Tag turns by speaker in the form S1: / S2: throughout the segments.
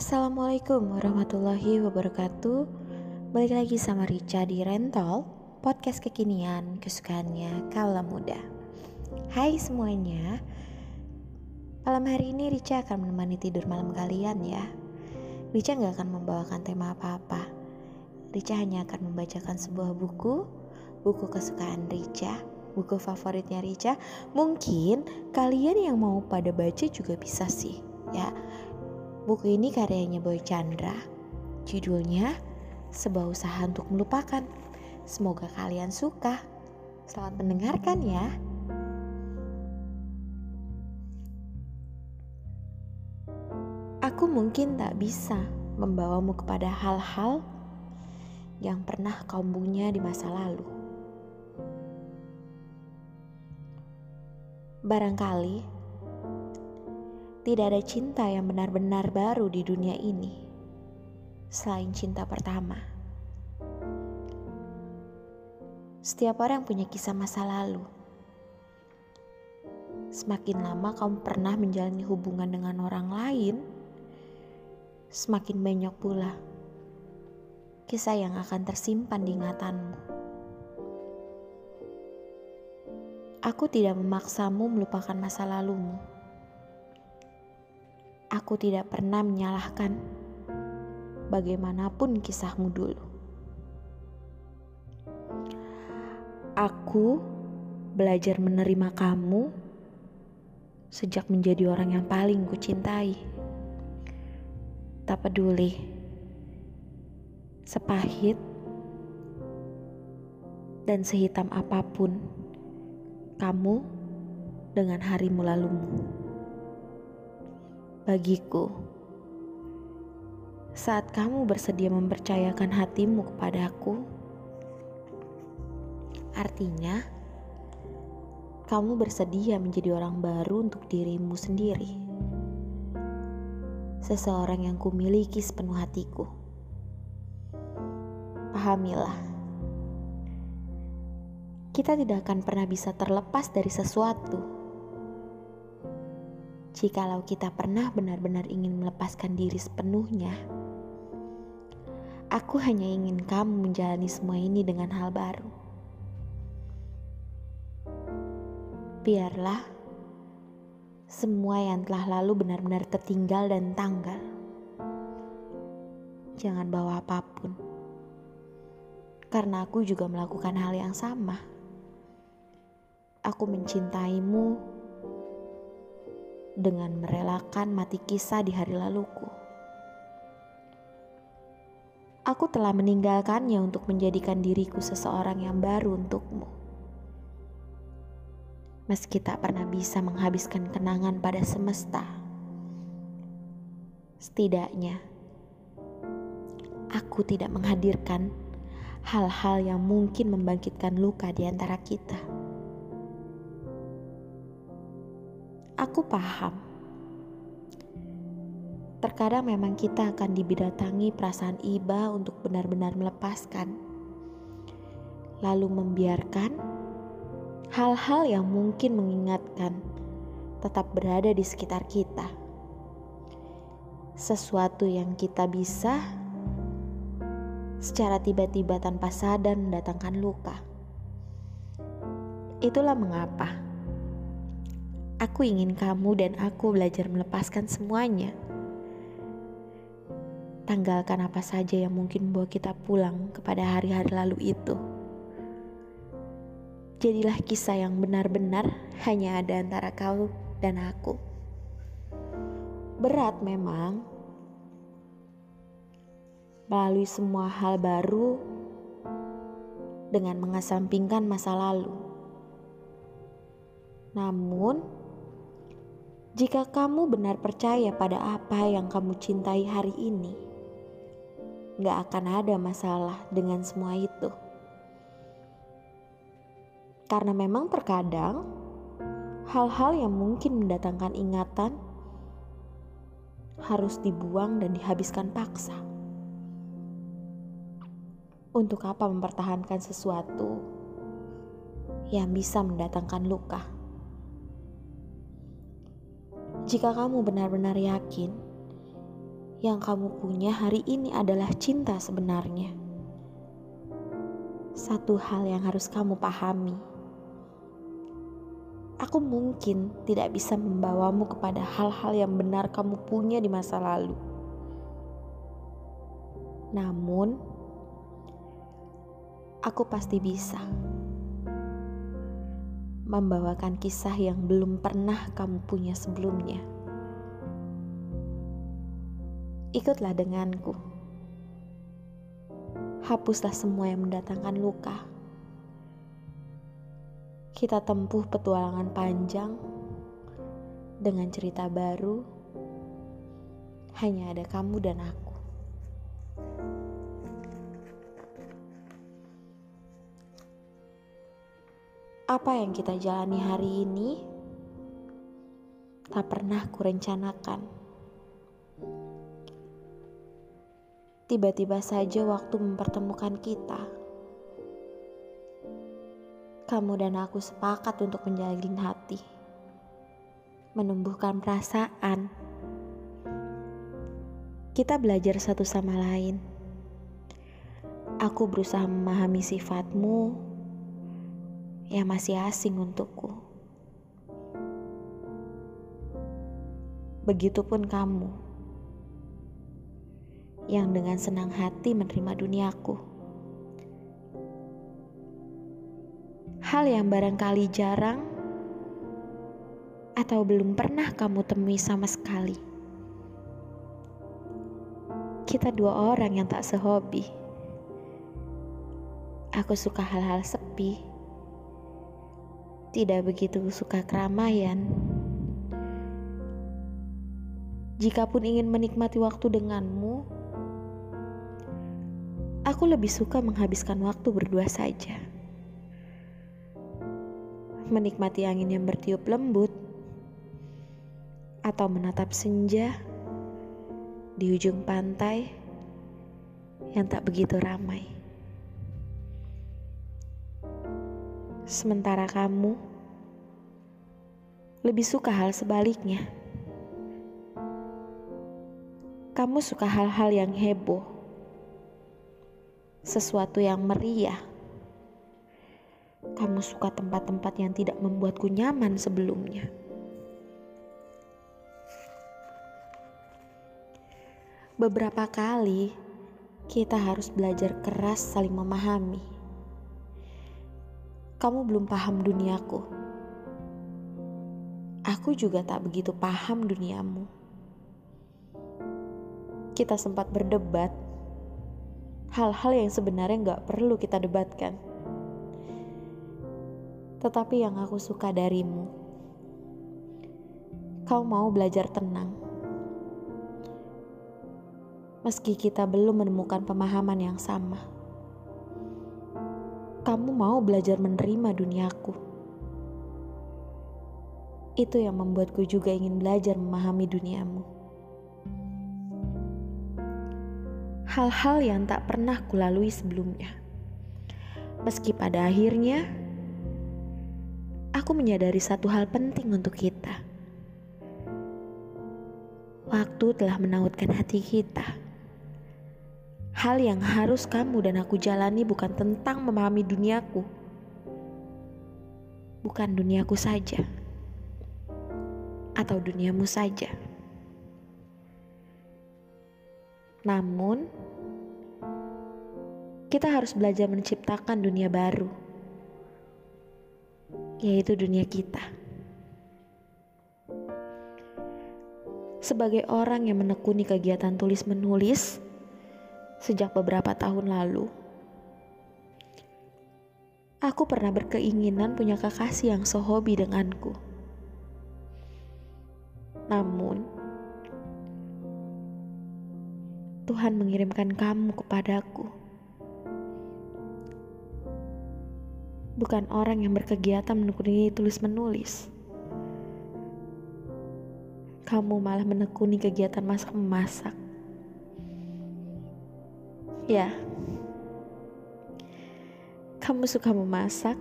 S1: Assalamualaikum warahmatullahi wabarakatuh. Balik lagi sama Rica di Rental Podcast kekinian kesukaannya kala muda. Hai semuanya. Malam hari ini Rica akan menemani tidur malam kalian ya. Rica gak akan membawakan tema apa-apa. Rica hanya akan membacakan sebuah buku Buku kesukaan Rica Buku favoritnya Rica. Mungkin kalian yang mau pada baca juga bisa sih Ya Buku ini karyanya Boy Chandra. Judulnya Sebuah Usaha Untuk Melupakan. Semoga kalian suka. Selamat mendengarkan ya. Aku mungkin tak bisa membawamu kepada hal-hal yang pernah kau punya di masa lalu. Barangkali tidak ada cinta yang benar-benar baru di dunia ini selain cinta pertama. Setiap orang punya kisah masa lalu. Semakin lama kamu pernah menjalani hubungan dengan orang lain, semakin banyak pula kisah yang akan tersimpan di ingatanmu. Aku tidak memaksamu melupakan masa lalumu aku tidak pernah menyalahkan bagaimanapun kisahmu dulu. Aku belajar menerima kamu sejak menjadi orang yang paling kucintai. Tak peduli sepahit dan sehitam apa pun kamu dengan harimu lalumu bagiku. Saat kamu bersedia mempercayakan hatimu kepadaku, artinya kamu bersedia menjadi orang baru untuk dirimu sendiri. Seseorang yang kumiliki sepenuh hatiku. Pahamilah, kita tidak akan pernah bisa terlepas dari sesuatu Jikalau kita pernah benar-benar ingin melepaskan diri sepenuhnya, aku hanya ingin kamu menjalani semua ini dengan hal baru. Biarlah semua yang telah lalu benar-benar tertinggal dan tanggal. Jangan bawa apa pun, karena aku juga melakukan hal yang sama. Aku mencintaimu dengan merelakan mati kisah di hari laluku. Aku telah meninggalkannya untuk menjadikan diriku seseorang yang baru untukmu. Meski tak pernah bisa menghabiskan kenangan pada semesta, setidaknya aku tidak menghadirkan hal-hal yang mungkin membangkitkan luka di antara kita. Aku paham. Terkadang memang kita akan dibidatangi perasaan iba untuk benar-benar melepaskan. Lalu membiarkan hal-hal yang mungkin mengingatkan tetap berada di sekitar kita. Sesuatu yang kita bisa secara tiba-tiba tanpa sadar mendatangkan luka. Itulah mengapa Aku ingin kamu dan aku belajar melepaskan semuanya. Tanggalkan apa saja yang mungkin membawa kita pulang kepada hari-hari lalu itu. Jadilah kisah yang benar-benar hanya ada antara kau dan aku. Berat memang, melalui semua hal baru dengan mengesampingkan masa lalu. Namun, jika kamu benar percaya pada apa yang kamu cintai hari ini, gak akan ada masalah dengan semua itu. Karena memang terkadang hal-hal yang mungkin mendatangkan ingatan harus dibuang dan dihabiskan paksa. Untuk apa mempertahankan sesuatu yang bisa mendatangkan luka? Jika kamu benar-benar yakin yang kamu punya hari ini adalah cinta sebenarnya. Satu hal yang harus kamu pahami. Aku mungkin tidak bisa membawamu kepada hal-hal yang benar kamu punya di masa lalu. Namun, aku pasti bisa membawakan kisah yang belum pernah kamu punya sebelumnya. Ikutlah denganku. Hapuslah semua yang mendatangkan luka. Kita tempuh petualangan panjang dengan cerita baru. Hanya ada kamu dan aku. Apa yang kita jalani hari ini tak pernah kurencanakan. Tiba-tiba saja waktu mempertemukan kita. Kamu dan aku sepakat untuk menjalin hati. Menumbuhkan perasaan. Kita belajar satu sama lain. Aku berusaha memahami sifatmu, yang masih asing untukku. Begitupun kamu yang dengan senang hati menerima duniaku. Hal yang barangkali jarang atau belum pernah kamu temui sama sekali. Kita dua orang yang tak sehobi. Aku suka hal-hal sepi tidak begitu suka keramaian. Jikapun ingin menikmati waktu denganmu, aku lebih suka menghabiskan waktu berdua saja. Menikmati angin yang bertiup lembut, atau menatap senja di ujung pantai yang tak begitu ramai. Sementara kamu lebih suka hal sebaliknya. Kamu suka hal-hal yang heboh, sesuatu yang meriah. Kamu suka tempat-tempat yang tidak membuatku nyaman sebelumnya. Beberapa kali kita harus belajar keras saling memahami kamu belum paham duniaku. Aku juga tak begitu paham duniamu. Kita sempat berdebat hal-hal yang sebenarnya nggak perlu kita debatkan. Tetapi yang aku suka darimu, kau mau belajar tenang. Meski kita belum menemukan pemahaman yang sama kamu mau belajar menerima duniaku. Itu yang membuatku juga ingin belajar memahami duniamu. Hal-hal yang tak pernah kulalui sebelumnya. Meski pada akhirnya, aku menyadari satu hal penting untuk kita. Waktu telah menautkan hati kita Hal yang harus kamu dan aku jalani bukan tentang memahami duniaku, bukan duniaku saja, atau duniamu saja. Namun, kita harus belajar menciptakan dunia baru, yaitu dunia kita. Sebagai orang yang menekuni kegiatan tulis-menulis, sejak beberapa tahun lalu. Aku pernah berkeinginan punya kekasih yang sehobi denganku. Namun, Tuhan mengirimkan kamu kepadaku. Bukan orang yang berkegiatan menekuni tulis-menulis. Kamu malah menekuni kegiatan masak-memasak. Ya, kamu suka memasak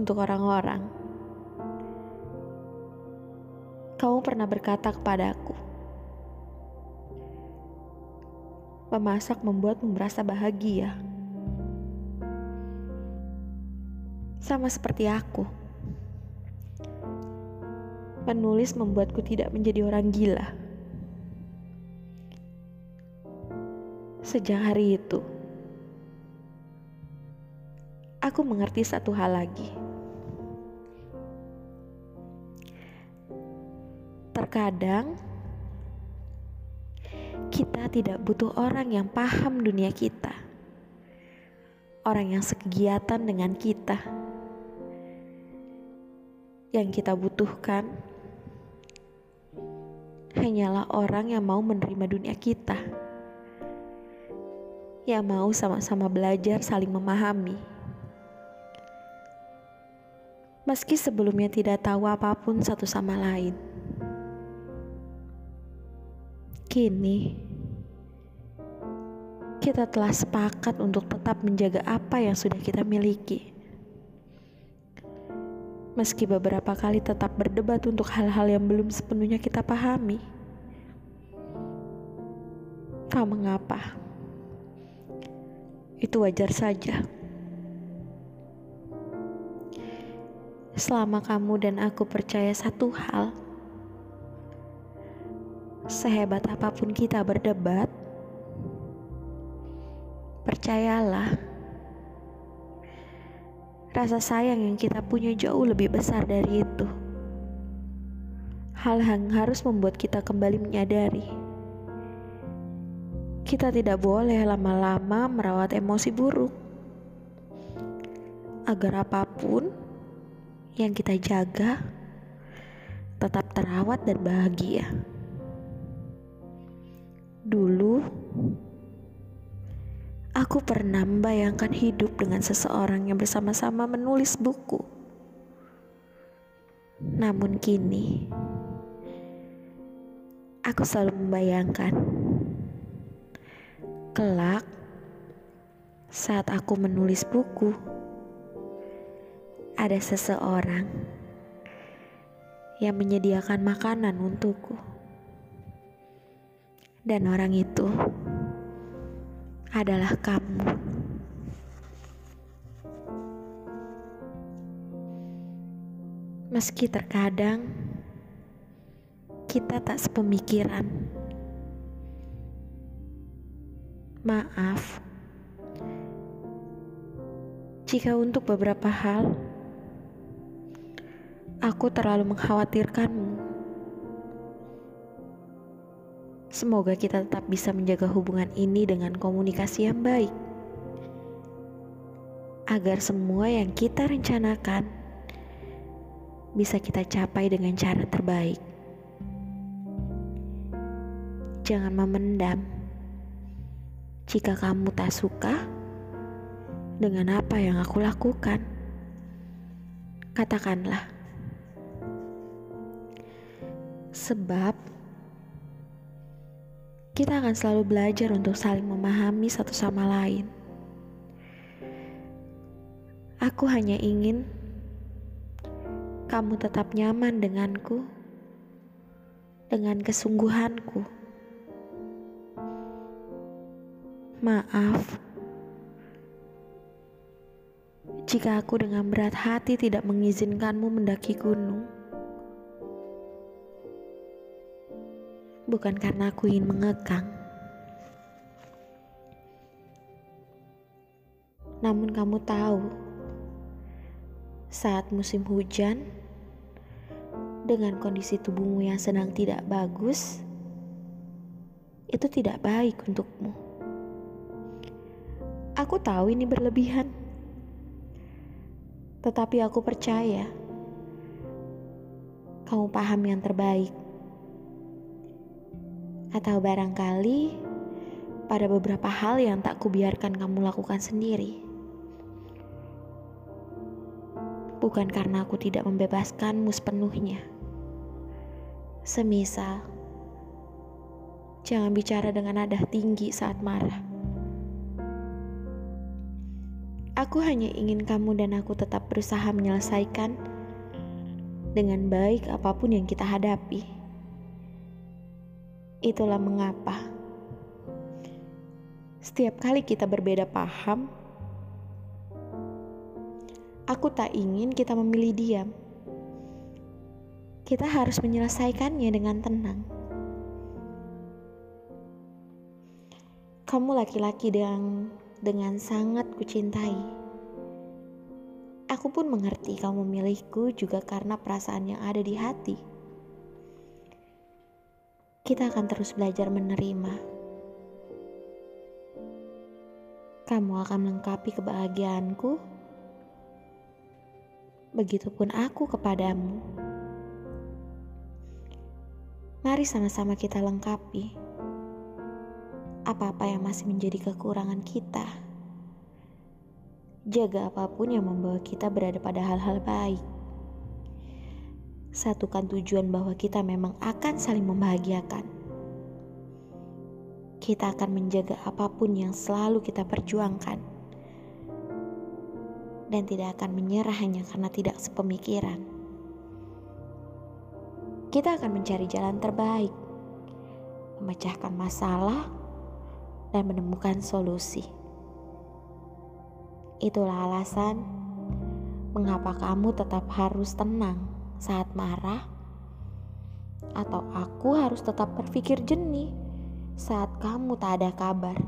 S1: untuk orang-orang. Kamu pernah berkata kepadaku, Memasak membuatmu merasa bahagia. Sama seperti aku. Menulis membuatku tidak menjadi orang gila. Sejak hari itu, aku mengerti satu hal lagi. Terkadang kita tidak butuh orang yang paham dunia kita, orang yang sekegiatan dengan kita. Yang kita butuhkan hanyalah orang yang mau menerima dunia kita, yang mau sama-sama belajar saling memahami. Meski sebelumnya tidak tahu apa pun satu sama lain. Kini, kita telah sepakat untuk tetap menjaga apa yang sudah kita miliki. Meski beberapa kali tetap berdebat untuk hal-hal yang belum sepenuhnya kita pahami. Tak mengapa. Itu wajar saja. Selama kamu dan aku percaya satu hal, sehebat apa pun kita berdebat, percayalah, rasa sayang yang kita punya jauh lebih besar dari itu. Hal yang harus membuat kita kembali menyadari. Kita tidak boleh lama-lama merawat emosi buruk. Agar apa pun yang kita jaga tetap terawat dan bahagia. Dulu, aku pernah membayangkan hidup dengan seseorang yang bersama-sama menulis buku. Namun kini, aku selalu membayangkan kelak saat aku menulis buku, ada seseorang yang menyediakan makanan untukku dan orang itu adalah kamu. Meski terkadang kita tak sepemikiran, maaf jika untuk beberapa hal aku terlalu mengkhawatirkanmu. Semoga kita tetap bisa menjaga hubungan ini dengan komunikasi yang baik, agar semua yang kita rencanakan bisa kita capai dengan cara terbaik. Jangan memendam jika kamu tak suka dengan apa yang aku lakukan. Katakanlah, sebab kita akan selalu belajar untuk saling memahami satu sama lain. Aku hanya ingin kamu tetap nyaman denganku, dengan kesungguhanku. Maaf jika aku dengan berat hati tidak mengizinkanmu mendaki gunung. bukan karena aku ingin mengekang. Namun kamu tahu, saat musim hujan, dengan kondisi tubuhmu yang sedang tidak bagus, itu tidak baik untukmu. Aku tahu ini berlebihan, tetapi aku percaya kamu paham yang terbaik. Atau barangkali pada beberapa hal yang tak kubiarkan kamu lakukan sendiri. Bukan karena aku tidak membebaskanmu sepenuhnya. Semisal, jangan bicara dengan nada tinggi saat marah. Aku hanya ingin kamu dan aku tetap berusaha menyelesaikan dengan baik apa pun yang kita hadapi. Itulah mengapa Setiap kali kita berbeda paham, aku tak ingin kita memilih diam. Kita harus menyelesaikannya dengan tenang. Kamu laki-laki yang dengan sangat kucintai. Aku pun mengerti kamu memilihku juga karena perasaan yang ada di hati. Kita akan terus belajar menerima. Kamu akan melengkapi kebahagiaanku. Begitupun aku kepadamu. Mari sama-sama kita lengkapi apa-apa yang masih menjadi kekurangan kita. Jaga apa pun yang membawa kita berada pada hal-hal baik. Satukan tujuan bahwa kita memang akan saling membahagiakan. Kita akan menjaga apa pun yang selalu kita perjuangkan. Dan tidak akan menyerah hanya karena tidak sepemikiran. Kita akan mencari jalan terbaik, memecahkan masalah, dan menemukan solusi. Itulah alasan mengapa kamu tetap harus tenang saat marah, atau aku harus tetap berpikir jernih saat kamu tak ada kabar.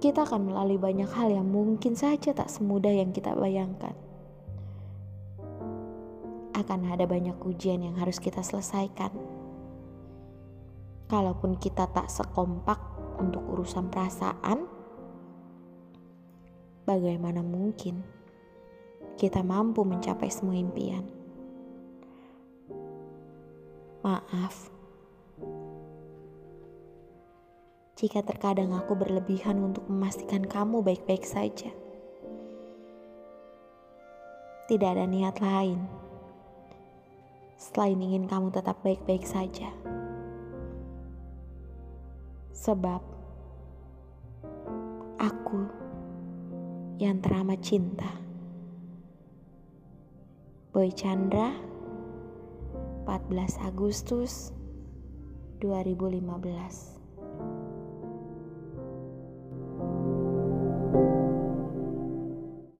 S1: Kita akan melalui banyak hal yang mungkin saja tak semudah yang kita bayangkan. Akan ada banyak ujian yang harus kita selesaikan kalaupun kita tak sekompak untuk urusan perasaan, bagaimana mungkin kita mampu mencapai semua impian? Maaf, jika terkadang aku berlebihan untuk memastikan kamu baik-baik saja. Tidak ada niat lain selain ingin kamu tetap baik-baik saja. Sebab aku yang teramat cinta. Boy Chandra 14 Agustus 2015